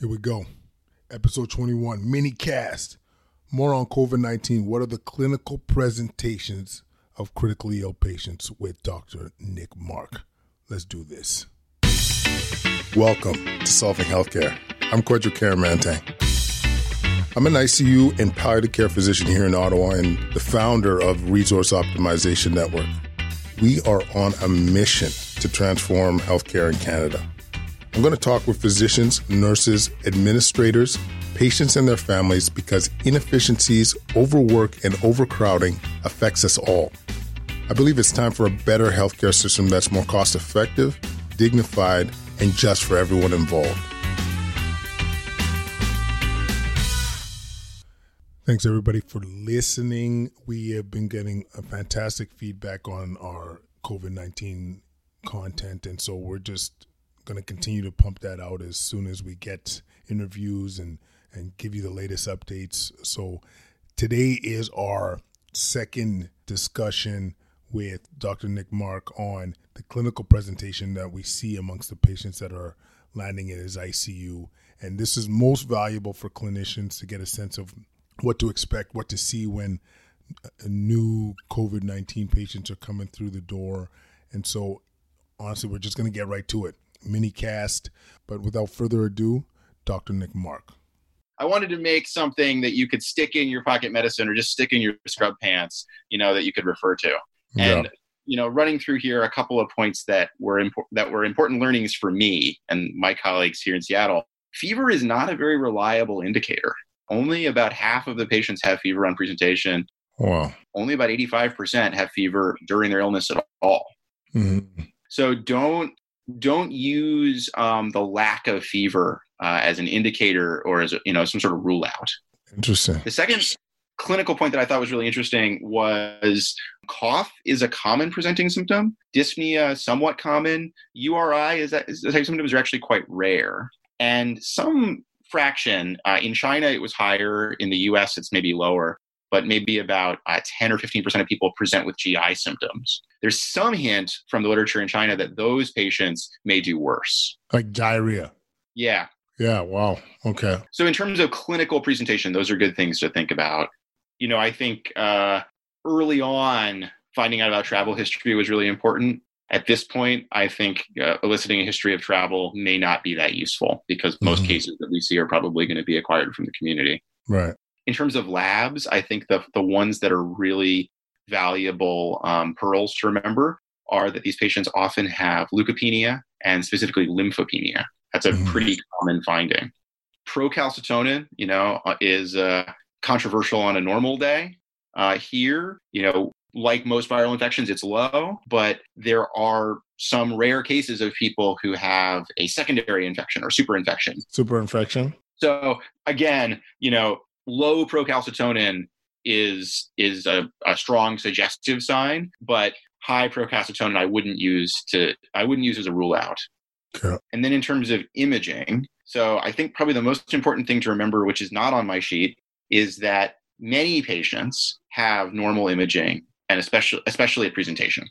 Here we go. Episode 21, mini cast. More on COVID 19. What are the clinical presentations of critically ill patients with Dr. Nick Mark? Let's do this. Welcome to Solving Healthcare. I'm Kwadwo Kyeremanteng. I'm an ICU and palliative care physician here in Ottawa and the founder of Resource Optimization Network. We are on a mission to transform healthcare in Canada. I'm going to talk with physicians, nurses, administrators, patients, and their families because inefficiencies, overwork, and overcrowding affects us all. I believe it's time for a better healthcare system that's more cost effective, dignified, and just for everyone involved. Thanks everybody for listening. We have been getting fantastic feedback on our COVID 19 content, and so we're just going to continue to pump that out as soon as we get interviews and and give you the latest updates. So today is our second discussion with Dr. Nick Mark on the clinical presentation that we see amongst the patients that are landing in his ICU. And this is most valuable for clinicians to get a sense of what to expect, what to see when new COVID 19 patients are coming through the door. And so, honestly, we're just going to get right to it mini cast. But without further ado, Dr. Nick Mark. I wanted to make something that you could stick in your pocket medicine or just stick in your scrub pants, you know, that you could refer to. And you know, running through here a couple of points that were impor- that were important learnings for me and my colleagues here in Seattle. Fever is not a very reliable indicator. Only about half of the patients have fever on presentation. Wow. Only about 85% have fever during their illness at all. Mm-hmm. So don't don't use um, the lack of fever uh, as an indicator or as a, you know some sort of rule out. Interesting. The second clinical point that I thought was really interesting was cough is a common presenting symptom. Dyspnea somewhat common. URI is that is type of symptoms are actually quite rare, and some fraction uh, in China it was higher. In the U.S. it's maybe lower but maybe about uh, 10 or 15% of people present with GI symptoms. There's some hint from the literature in China that those patients may do worse. Like diarrhea. Yeah. Yeah. Wow. Okay. So, in terms of clinical presentation, those are good things to think about. You know, I think uh, early on, finding out about travel history was really important. At this point, I think uh, eliciting a history of travel may not be that useful because most mm-hmm. cases that we see are probably going to be acquired from the community. Right in terms of labs, I think the the ones that are really valuable um, pearls to remember are that these patients often have leukopenia and specifically lymphopenia. That's a mm. pretty common finding. Procalcitonin, you know, uh, is uh, controversial on a normal day. Uh, here, you know, like most viral infections, it's low, but there are some rare cases of people who have a secondary infection or superinfection. Superinfection. So again, you know, low procalcitonin is is a, a strong suggestive sign, but high procalcitonin I wouldn't use to I wouldn't use as a rule out. Okay. And then in terms of imaging, so I think probably the most important thing to remember, which is not on my sheet, is that many patients have normal imaging and especially especially at presentation.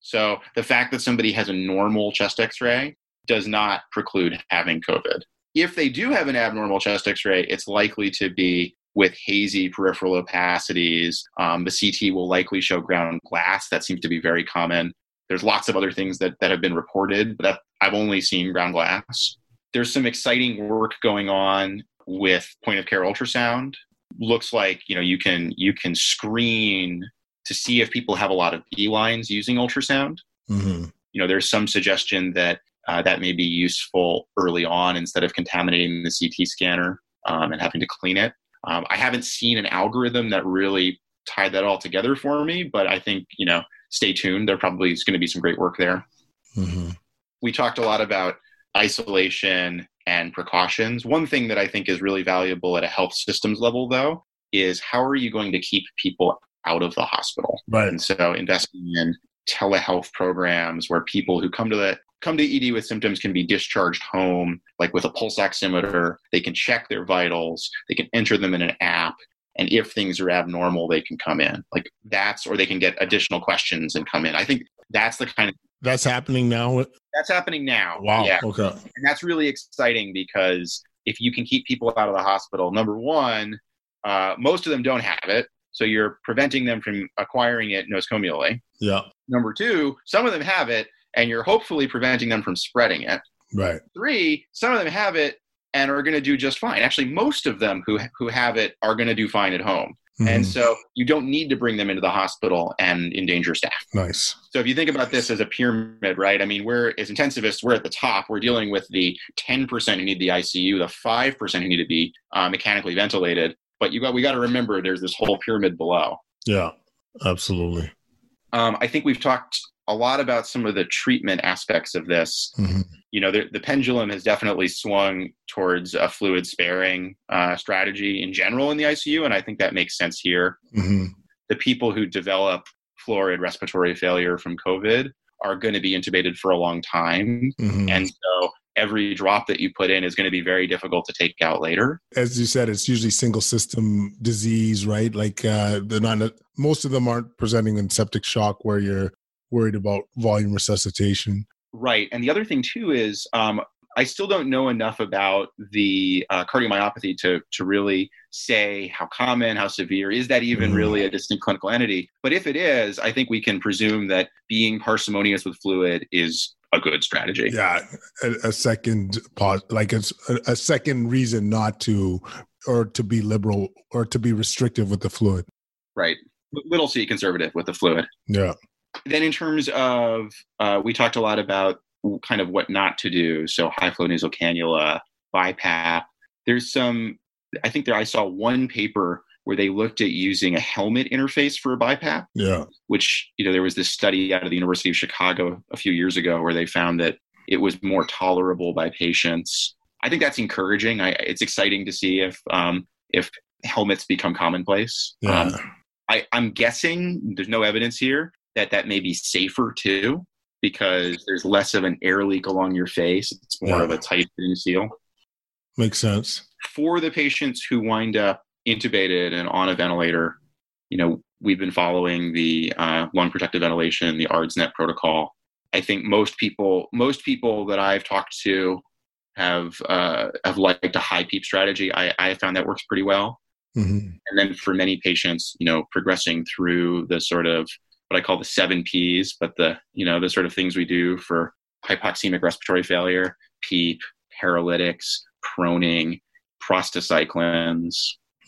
So the fact that somebody has a normal chest x-ray does not preclude having COVID. If they do have an abnormal chest x ray, it's likely to be with hazy peripheral opacities. Um, the CT will likely show ground glass. That seems to be very common. There's lots of other things that, that have been reported, but I've only seen ground glass. There's some exciting work going on with point of care ultrasound. Looks like you know you can you can screen to see if people have a lot of B lines using ultrasound. Mm-hmm. You know, there's some suggestion that uh, that may be useful early on instead of contaminating the CT scanner um, and having to clean it. Um, I haven't seen an algorithm that really tied that all together for me, but I think, you know, stay tuned. There probably is going to be some great work there. Mm-hmm. We talked a lot about isolation and precautions. One thing that I think is really valuable at a health systems level, though, is how are you going to keep people out of the hospital? Right. And so investing in telehealth programs where people who come to the come to ED with symptoms can be discharged home, like with a pulse oximeter. They can check their vitals, they can enter them in an app. And if things are abnormal, they can come in. Like that's, or they can get additional questions and come in. I think that's the kind of that's happening now. That's happening now. Wow. Yeah. Okay. And that's really exciting because if you can keep people out of the hospital, number one, uh, most of them don't have it. So you're preventing them from acquiring it nosocomially. Yeah. Number two, some of them have it and you're hopefully preventing them from spreading it. Right. Three, some of them have it and are going to do just fine. Actually, most of them who, who have it are going to do fine at home. Mhm. And so you don't need to bring them into the hospital and endanger staff. nice. So if you think about this as a pyramid, right? I mean, we're as intensivists, we're at the top. We're dealing with the 10% who need the ICU, the 5% who need to be uh, mechanically ventilated. But you got we got to remember there's this whole pyramid below. Yeah. Absolutely. Um, I think we've talked a lot about some of the treatment aspects of this. hmm You know, the, the pendulum has definitely swung towards a fluid sparing uh, strategy in general in the ICU, and I think that makes sense here. hmm the people who develop florid respiratory failure from COVID are going to be intubated for a long time. hmm And so every drop that you put in is going to be very difficult to take out later. As you said, it's usually single system disease, right? Like uh, they're not. Most of them aren't presenting in septic shock, where you're worried about volume resuscitation. Right. And the other thing, too, is um, I still don't know enough about the uh, cardiomyopathy to, to really say how common, how severe. Is that even Mhm. really a distinct clinical entity? But if it is, I think we can presume that being parsimonious with fluid is a good strategy. Yeah, a, a second pause, like it's a, a second reason not to, or to be liberal, or to be restrictive with the fluid. Right. Little c conservative with the fluid. Yeah. then in terms of uh, we talked a lot about kind of what not to do so high flow nasal cannula bipap there's some i think there i saw one paper where they looked at using a helmet interface for a bipap Yeah. which you know there was this study out of the university of chicago a few years ago where they found that it was more tolerable by patients i think that's encouraging I, it's exciting to see if um, if helmets become commonplace Yeah. um, I, I'm guessing there's no evidence here that that may be safer too, because there's less of an air leak along your face. It's more Yeah. of a tight seal. Makes sense. For the patients who wind up intubated and on a ventilator, you know, we've been following the uh, lung protective ventilation, the ARDSNet protocol. I think most people, most people that I've talked to have uh, have liked a high PEEP strategy. I, I found that works pretty well. hmm and then for many patients you know progressing through the sort of what i call the seven p's but the you know the sort of things we do for hypoxemic respiratory failure peep paralytics proning prostacyclins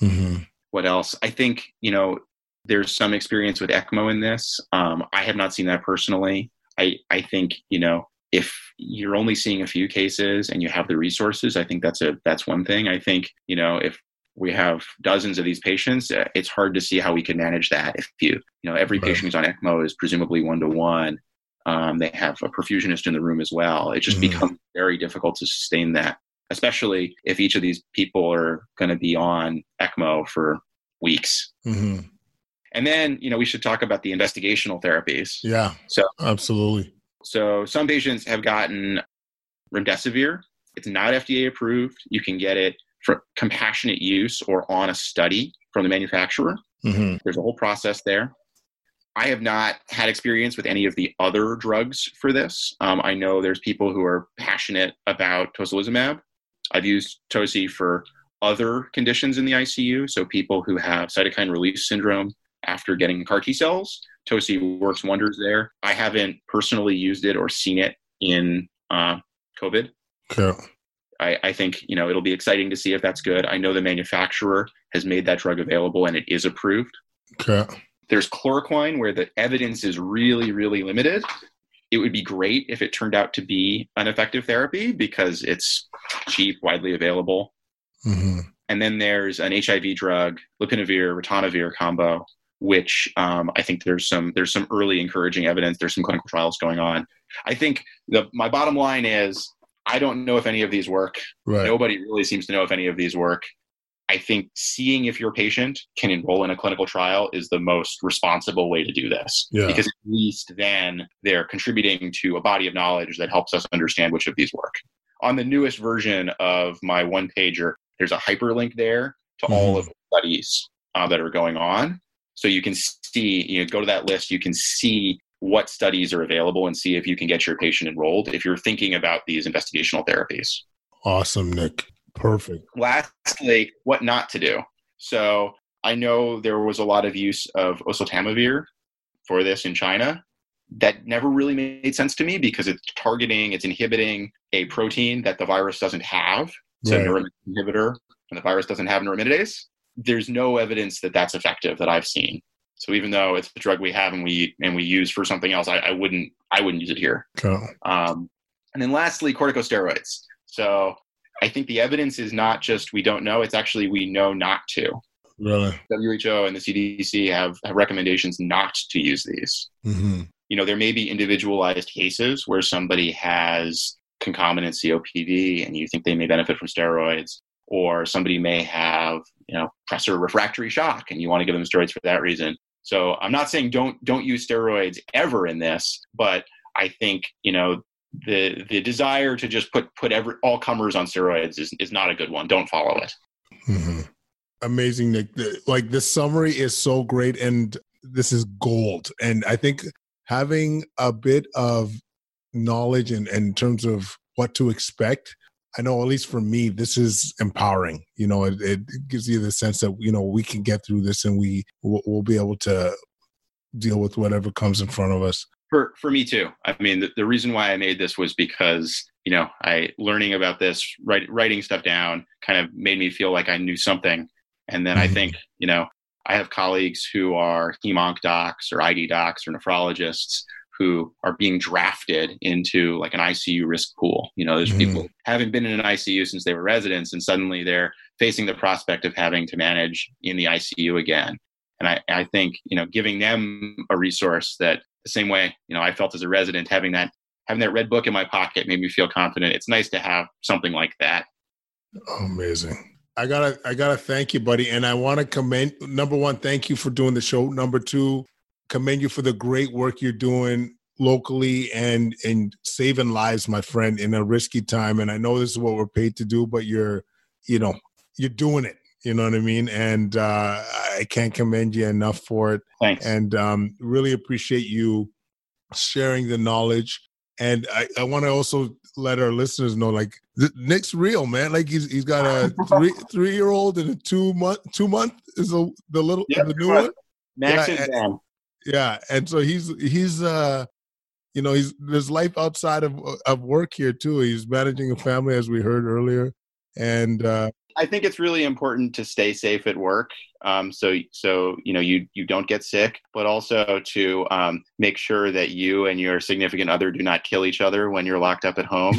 hmm what else? I think you know there's some experience with ecmo in this. Um, i have not seen that personally. I i think you know if you're only seeing a few cases and you have the resources i think that's a that's one thing. I think you know if we have dozens of these patients uh, it's hard to see how we can manage that if you you know every Right. patient who's on ecmo is presumably one to one um, they have a perfusionist in the room as well. It just Mhm. becomes very difficult to sustain that especially if each of these people are going to be on ECMO for weeks. hmm And then, you know, we should talk about the investigational therapies. Yeah. So- absolutely. So some patients have gotten remdesivir. It's not FDA approved. You can get it for compassionate use or on a study from the manufacturer. hmm There's a whole process there. I have not had experience with any of the other drugs for this. Um, I know there's people who are passionate about tocilizumab. I've used toci for other conditions in the ICU. So people who have cytokine release syndrome after getting CAR T cells, toci works wonders there. I haven't personally used it or seen it in uh, COVID. Okay. I, I think you know it'll be exciting to see if that's good. I know the manufacturer has made that drug available and it is approved Okay. there's chloroquine where the evidence is really really limited it would be great if it turned out to be an effective therapy because it's cheap widely available. Hmm and then there's an hiv drug lopinavir ritonavir combo which um, i think there's some there's some early encouraging evidence. There's some clinical trials going on. I think the my bottom line is i don't know if any of these work. Right. Nobody really seems to know if any of these work. I think seeing if your patient can enroll in a clinical trial is the most responsible way to do this. Yeah. Because at least then they're contributing to a body of knowledge that helps us understand which of these work. On the newest version of my one pager, there's a hyperlink there to all Mhm. of the studies uh, that are going on. So you can see, you know, go to that list, you can see what studies are available and see if you can get your patient enrolled if you're thinking about these investigational therapies. Awesome, Nick. Perfect. Lastly, what not to do. So I know there was a lot of use of oseltamivir for this in China. That never really made sense to me because it's targeting, it's inhibiting a protein that the virus doesn't have. It's right. a neuraminidase inhibitor, and the virus doesn't have neuraminidase. There's no evidence that that's effective that I've seen. So even though it's a drug we have and we and we use for something else, I, I wouldn't I wouldn't use it here. Um, and then lastly, corticosteroids. So I think the evidence is not just we don't know; it's actually we know not to. Really? WHO and the CDC have, have recommendations not to use these. Mm-hmm. You know, there may be individualized cases where somebody has concomitant COPD and you think they may benefit from steroids, or somebody may have, you know, pressor refractory shock and you want to give them steroids for that reason. So I'm not saying don't don't use steroids ever in this, but I think you know the the desire to just put put every all comers on steroids is is not a good one. Don't follow it. Mm-hmm. Amazing, Nick. Like this summary is so great, and this is gold. And I think having a bit of knowledge and in, in terms of what to expect I know at least for me, this is empowering. You know, it, it, gives you the sense that you know we can get through this and we we'll, we'll, be able to deal with whatever comes in front of us for for me too. I mean, the, the reason why I made this was because you know I learning about this, write, writing stuff down, kind of made me feel like I knew something. And then mm-hmm. I think you know I have colleagues who are hemonc docs or ID docs or nephrologists who are being drafted into like an ICU risk pool. You know, there's mm-hmm. people haven't been in an ICU since they were residents, and suddenly they're facing the prospect of having to manage in the ICU again. And I, I think you know giving them a resource that the same way you know I felt as a resident having that having that red book in my pocket made me feel confident. It's nice to have something like that. Amazing. I gotta I gotta thank you, buddy. And I want to commend number one, thank you for doing the show. Number two, commend you for the great work you're doing locally and and saving lives, my friend, in a risky time. And I know this is what we're paid to do, but you're, you know, you're doing it. You know what I mean? And uh, I can't commend you enough for it. Thanks. And um, really appreciate you sharing the knowledge. And I, I want to also let our listeners know, like Nick's real, man. Like he's he's got a three three year old and a two month two month is a, the little yep, the new one. Max yeah, and, yeah, and so he's he's uh you know he's there's life outside of of work here too. He's managing a family as we heard earlier, and uh I think it's really important to stay safe at work. Um, so, so you know, you you don't get sick, but also to um, make sure that you and your significant other do not kill each other when you're locked up at home.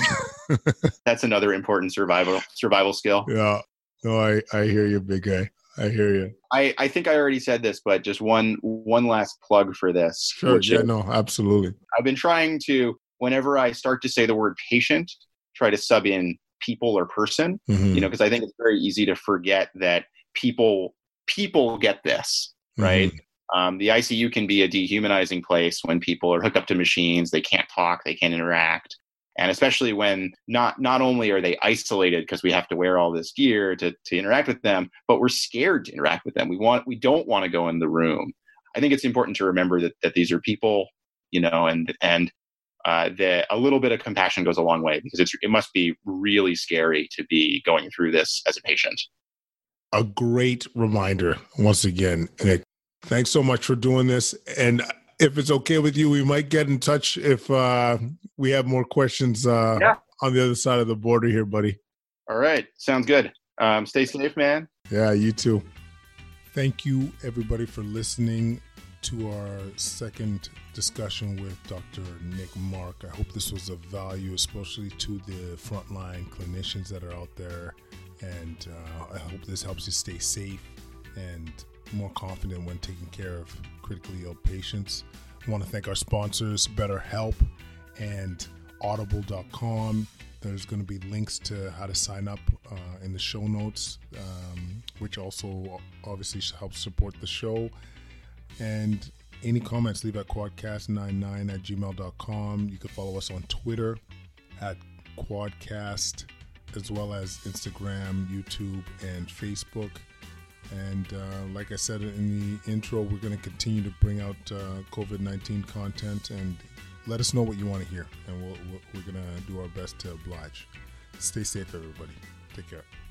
That's another important survival survival skill. Yeah. No, I I hear you, big guy. I hear you. I, I think I already said this, but just one one last plug for this. Sure. Yeah. no. Absolutely. I've been trying to whenever I start to say the word patient, try to sub in people or person mm-hmm. you know because i think it's very easy to forget that people people get this right mm-hmm. um, the icu can be a dehumanizing place when people are hooked up to machines they can't talk they can't interact and especially when not not only are they isolated because we have to wear all this gear to, to interact with them but we're scared to interact with them we want we don't want to go in the room i think it's important to remember that, that these are people you know and and uh, that a little bit of compassion goes a long way because it's it must be really scary to be going through this as a patient. A great reminder once again, Nick. Thanks so much for doing this. And if it's okay with you, we might get in touch if uh, we have more questions uh, yeah. on the other side of the border here, buddy. All right, sounds good. Um, stay safe, man. Yeah, you too. Thank you, everybody, for listening to our second discussion with Dr. Nick Mark. I hope this was of value, especially to the frontline clinicians that are out there. And uh, I hope this helps you stay safe and more confident when taking care of critically ill patients. I want to thank our sponsors, BetterHelp and Audible.com. There's going to be links to how to sign up uh, in the show notes, um, which also obviously helps support the show. And any comments, leave at quadcast99 at gmail.com. You can follow us on Twitter at quadcast, as well as Instagram, YouTube, and Facebook. And uh, like I said in the intro, we're going to continue to bring out uh, COVID 19 content and let us know what you want to hear. And we we are going to do our best to oblige. Stay safe, everybody. Take care.